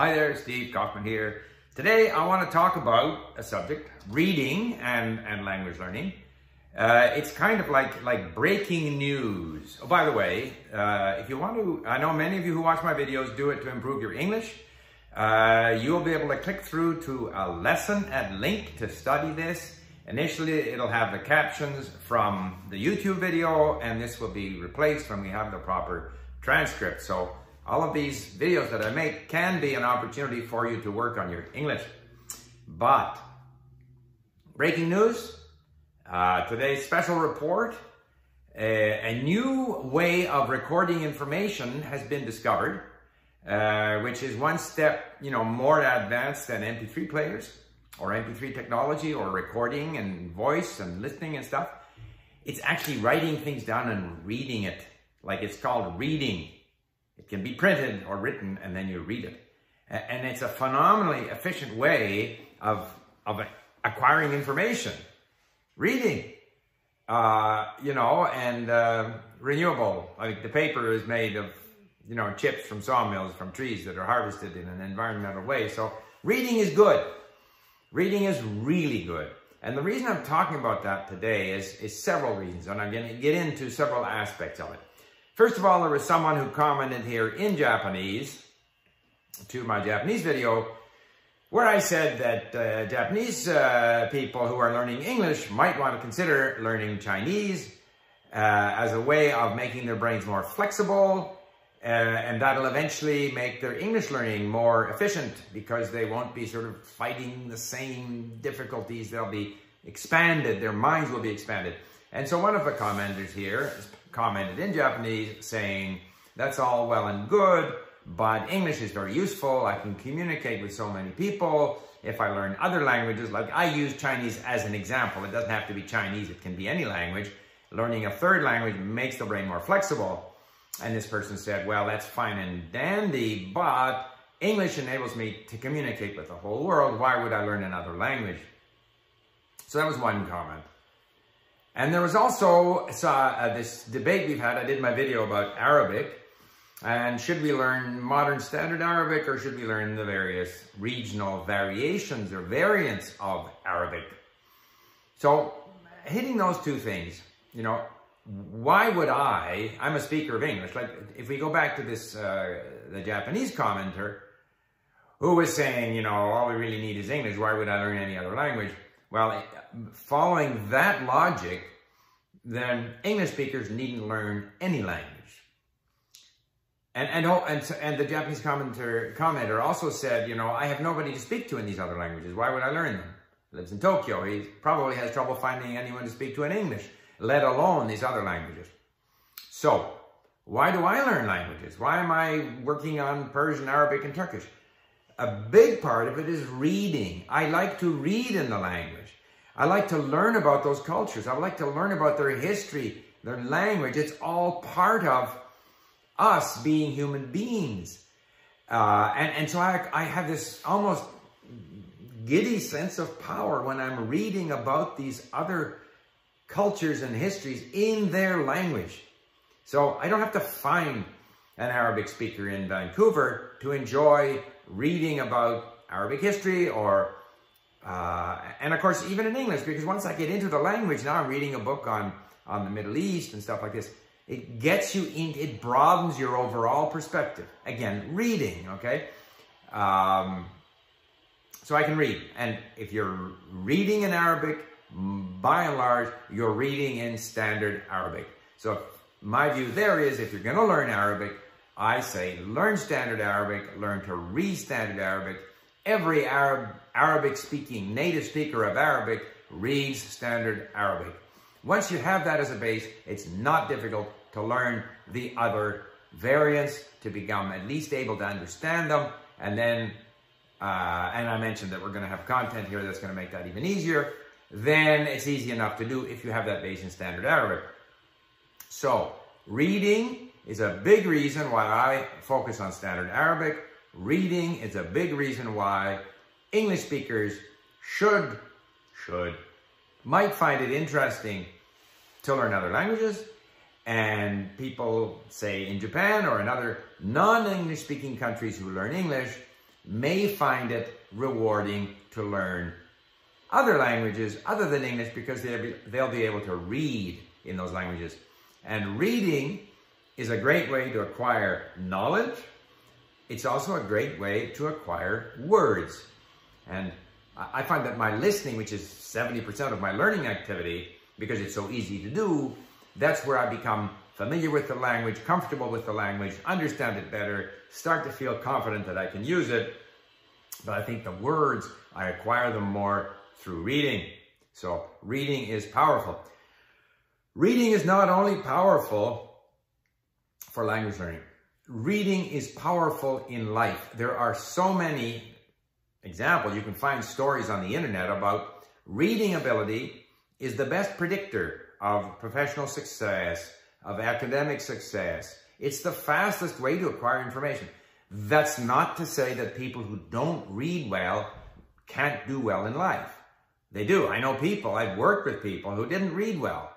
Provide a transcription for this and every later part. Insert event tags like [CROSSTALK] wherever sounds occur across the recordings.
Hi there, Steve Kaufmann here. Today I want to talk about a subject, reading and, and language learning. Uh, it's kind of like, like breaking news. Oh, by the way, uh, if you want to, I know many of you who watch my videos do it to improve your English. Uh, you'll be able to click through to a lesson at LingQ to study this. Initially, it'll have the captions from the YouTube video, and this will be replaced when we have the proper transcript. So all of these videos that I make can be an opportunity for you to work on your English. But breaking news, uh, today's special report, uh, a new way of recording information has been discovered, uh, which is one step, you know, more advanced than MP3 players or MP3 technology or recording and voice and listening and stuff. It's actually writing things down and reading it. Like it's called reading it can be printed or written and then you read it. And it's a phenomenally efficient way of, of acquiring information. Reading, uh, you know, and uh, renewable. Like the paper is made of, you know, chips from sawmills, from trees that are harvested in an environmental way. So reading is good. Reading is really good. And the reason I'm talking about that today is, is several reasons, and I'm going to get into several aspects of it. First of all, there was someone who commented here in Japanese to my Japanese video where I said that uh, Japanese uh, people who are learning English might want to consider learning Chinese uh, as a way of making their brains more flexible uh, and that'll eventually make their English learning more efficient because they won't be sort of fighting the same difficulties. They'll be expanded, their minds will be expanded. And so one of the commenters here commented in Japanese saying, that's all well and good, but English is very useful. I can communicate with so many people. If I learn other languages, like I use Chinese as an example. It doesn't have to be Chinese. It can be any language. Learning a third language makes the brain more flexible. And this person said, well, that's fine and dandy, but English enables me to communicate with the whole world. Why would I learn another language? So that was one comment. And there was also uh, this debate we've had. I did my video about Arabic. And should we learn modern standard Arabic or should we learn the various regional variations or variants of Arabic? So hitting those two things, you know, why would I, I'm a speaker of English, like if we go back to this, uh, the Japanese commenter who was saying, you know, all we really need is English, why would I learn any other language? Well, following that logic, then English speakers needn't learn any language. And, and, and, and the Japanese commenter, commenter also said, you know, I have nobody to speak to in these other languages. Why would I learn them? He lives in Tokyo. He probably has trouble finding anyone to speak to in English, let alone these other languages. So, why do I learn languages? Why am I working on Persian, Arabic, and Turkish? A big part of it is reading. I like to read in the language. I like to learn about those cultures. I like to learn about their history, their language. It's all part of us being human beings. Uh, and, and so I, I have this almost giddy sense of power when I'm reading about these other cultures and histories in their language. So I don't have to find an Arabic speaker in Vancouver to enjoy reading about Arabic history or uh, and of course, even in English, because once I get into the language, now I'm reading a book on, on the Middle East and stuff like this. It gets you in, it broadens your overall perspective. Again, reading, okay? Um, so I can read. And if you're reading in Arabic, by and large, you're reading in standard Arabic. So my view there is if you're going to learn Arabic, I say learn standard Arabic, learn to read standard Arabic, Every Arab, Arabic speaking native speaker of Arabic reads standard Arabic. Once you have that as a base, it's not difficult to learn the other variants to become at least able to understand them. And then, uh, and I mentioned that we're going to have content here that's going to make that even easier. Then it's easy enough to do if you have that base in standard Arabic. So reading is a big reason why I focus on standard Arabic. Reading is a big reason why English speakers should, should, might find it interesting to learn other languages. And people say in Japan or in other non-English speaking countries who learn English, may find it rewarding to learn other languages other than English because they'll be, they'll be able to read in those languages. And reading is a great way to acquire knowledge. It's also a great way to acquire words. And I find that my listening, which is 70% of my learning activity, because it's so easy to do, that's where I become familiar with the language, comfortable with the language, understand it better, start to feel confident that I can use it. But I think the words, I acquire them more through reading. So reading is powerful. Reading is not only powerful for language learning, reading is powerful in life. There are so many examples. You can find stories on the internet about reading ability is the best predictor of professional success, of academic success. It's the fastest way to acquire information. That's not to say that people who don't read well can't do well in life. They do. I know people, I've worked with people who didn't read well.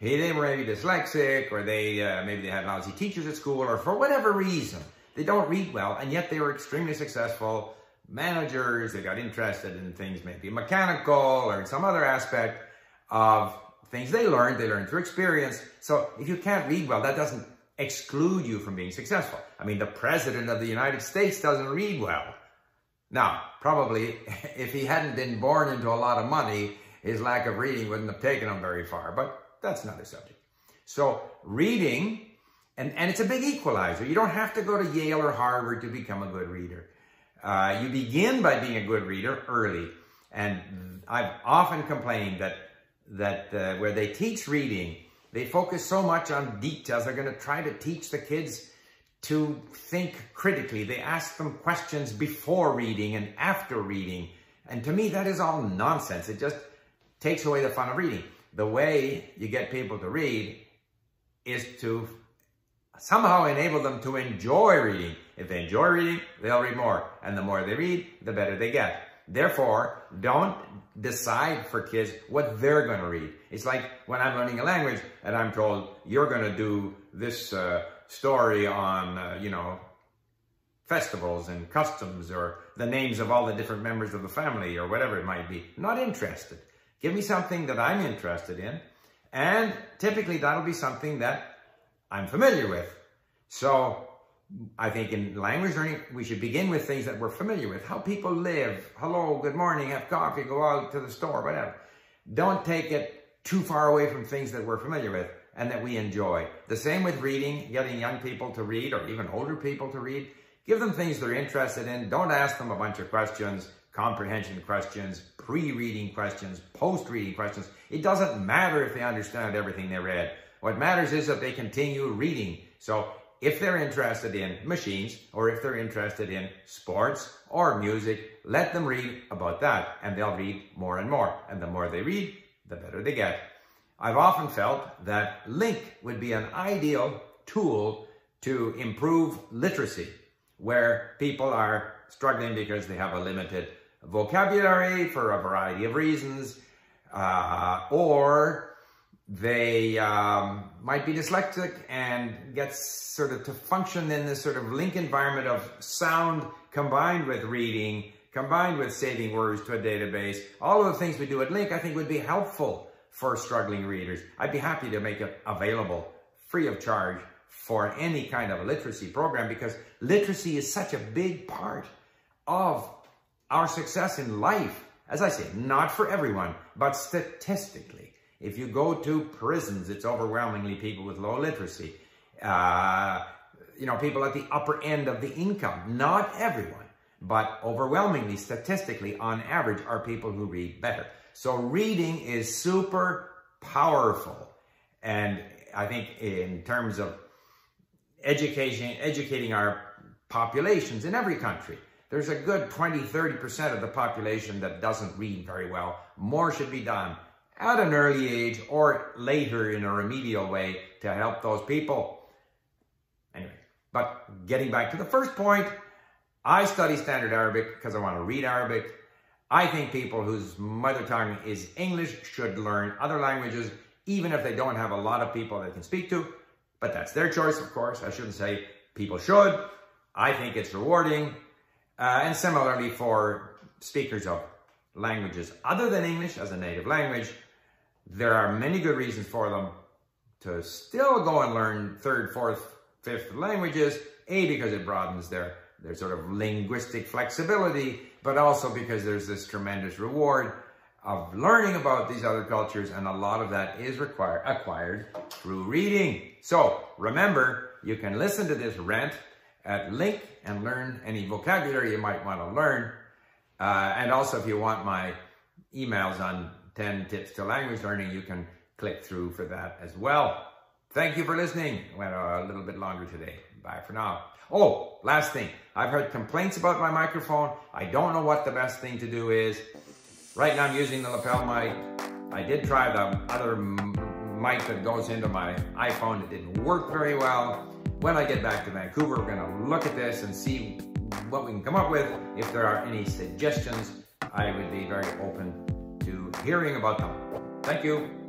They were maybe dyslexic or they uh, maybe they had lousy teachers at school or for whatever reason, they don't read well and yet they were extremely successful managers. They got interested in things maybe mechanical or in some other aspect of things they learned. They learned through experience. So if you can't read well, that doesn't exclude you from being successful. I mean, the president of the United States doesn't read well. Now, probably [LAUGHS] if he hadn't been born into a lot of money, his lack of reading wouldn't have taken him very far, but that's another subject. So reading, and, and it's a big equalizer. You don't have to go to Yale or Harvard to become a good reader. Uh, you begin by being a good reader early. And I've often complained that, that uh, where they teach reading, they focus so much on details. They're going to try to teach the kids to think critically. They ask them questions before reading and after reading. And to me, that is all nonsense. It just takes away the fun of reading. The way you get people to read is to somehow enable them to enjoy reading. If they enjoy reading, they'll read more. And the more they read, the better they get. Therefore, don't decide for kids what they're going to read. It's like when I'm learning a language and I'm told, you're going to do this uh, story on, uh, you know, festivals and customs or the names of all the different members of the family or whatever it might be. Not interested. Give me something that I'm interested in. And typically that'll be something that I'm familiar with. So I think in language learning, we should begin with things that we're familiar with. How people live. Hello, good morning, have coffee, go out to the store, whatever. Don't take it too far away from things that we're familiar with and that we enjoy. The same with reading, getting young people to read or even older people to read. Give them things they're interested in. Don't ask them a bunch of questions, comprehension questions, pre-reading questions, post-reading questions. It doesn't matter if they understand everything they read. What matters is that they continue reading. So if they're interested in machines or if they're interested in sports or music, let them read about that and they'll read more and more. And the more they read, the better they get. I've often felt that LingQ would be an ideal tool to improve literacy, where people are struggling because they have a limited vocabulary for a variety of reasons, uh, or they um, might be dyslexic and get sort of to function in this sort of LingQ environment of sound combined with reading, combined with saving words to a database. All of the things we do at LingQ, I think would be helpful for struggling readers. I'd be happy to make it available free of charge for any kind of a literacy program because literacy is such a big part of our success in life. As I say, not for everyone, but statistically. If you go to prisons, it's overwhelmingly people with low literacy. Uh, you know, people at the upper end of the income. Not everyone, but overwhelmingly, statistically, on average, are people who read better. So reading is super powerful. And I think in terms of education, educating our populations in every country, there's a good 20, 30% of the population that doesn't read very well. More should be done at an early age or later in a remedial way to help those people. Anyway, but getting back to the first point, I study Standard Arabic because I want to read Arabic. I think people whose mother tongue is English should learn other languages, even if they don't have a lot of people they can speak to. But that's their choice, of course. I shouldn't say people should. I think it's rewarding. Uh, and similarly for speakers of languages other than English as a native language, there are many good reasons for them to still go and learn third, fourth, fifth languages. A, because it broadens their, their sort of linguistic flexibility, but also because there's this tremendous reward of learning about these other cultures, and a lot of that is required acquired through reading. So remember, you can listen to this rant at LingQ and learn any vocabulary you might want to learn. Uh, and also, if you want my emails on 10 tips to language learning, you can click through for that as well. Thank you for listening. Went a little bit longer today. Bye for now. Oh, last thing. I've heard complaints about my microphone. I don't know what the best thing to do is. Right now I'm using the lapel mic. I did try the other mic that goes into my iPhone. It didn't work very well. When I get back to Vancouver, we're gonna look at this and see what we can come up with. If there are any suggestions, I would be very open to hearing about them. Thank you.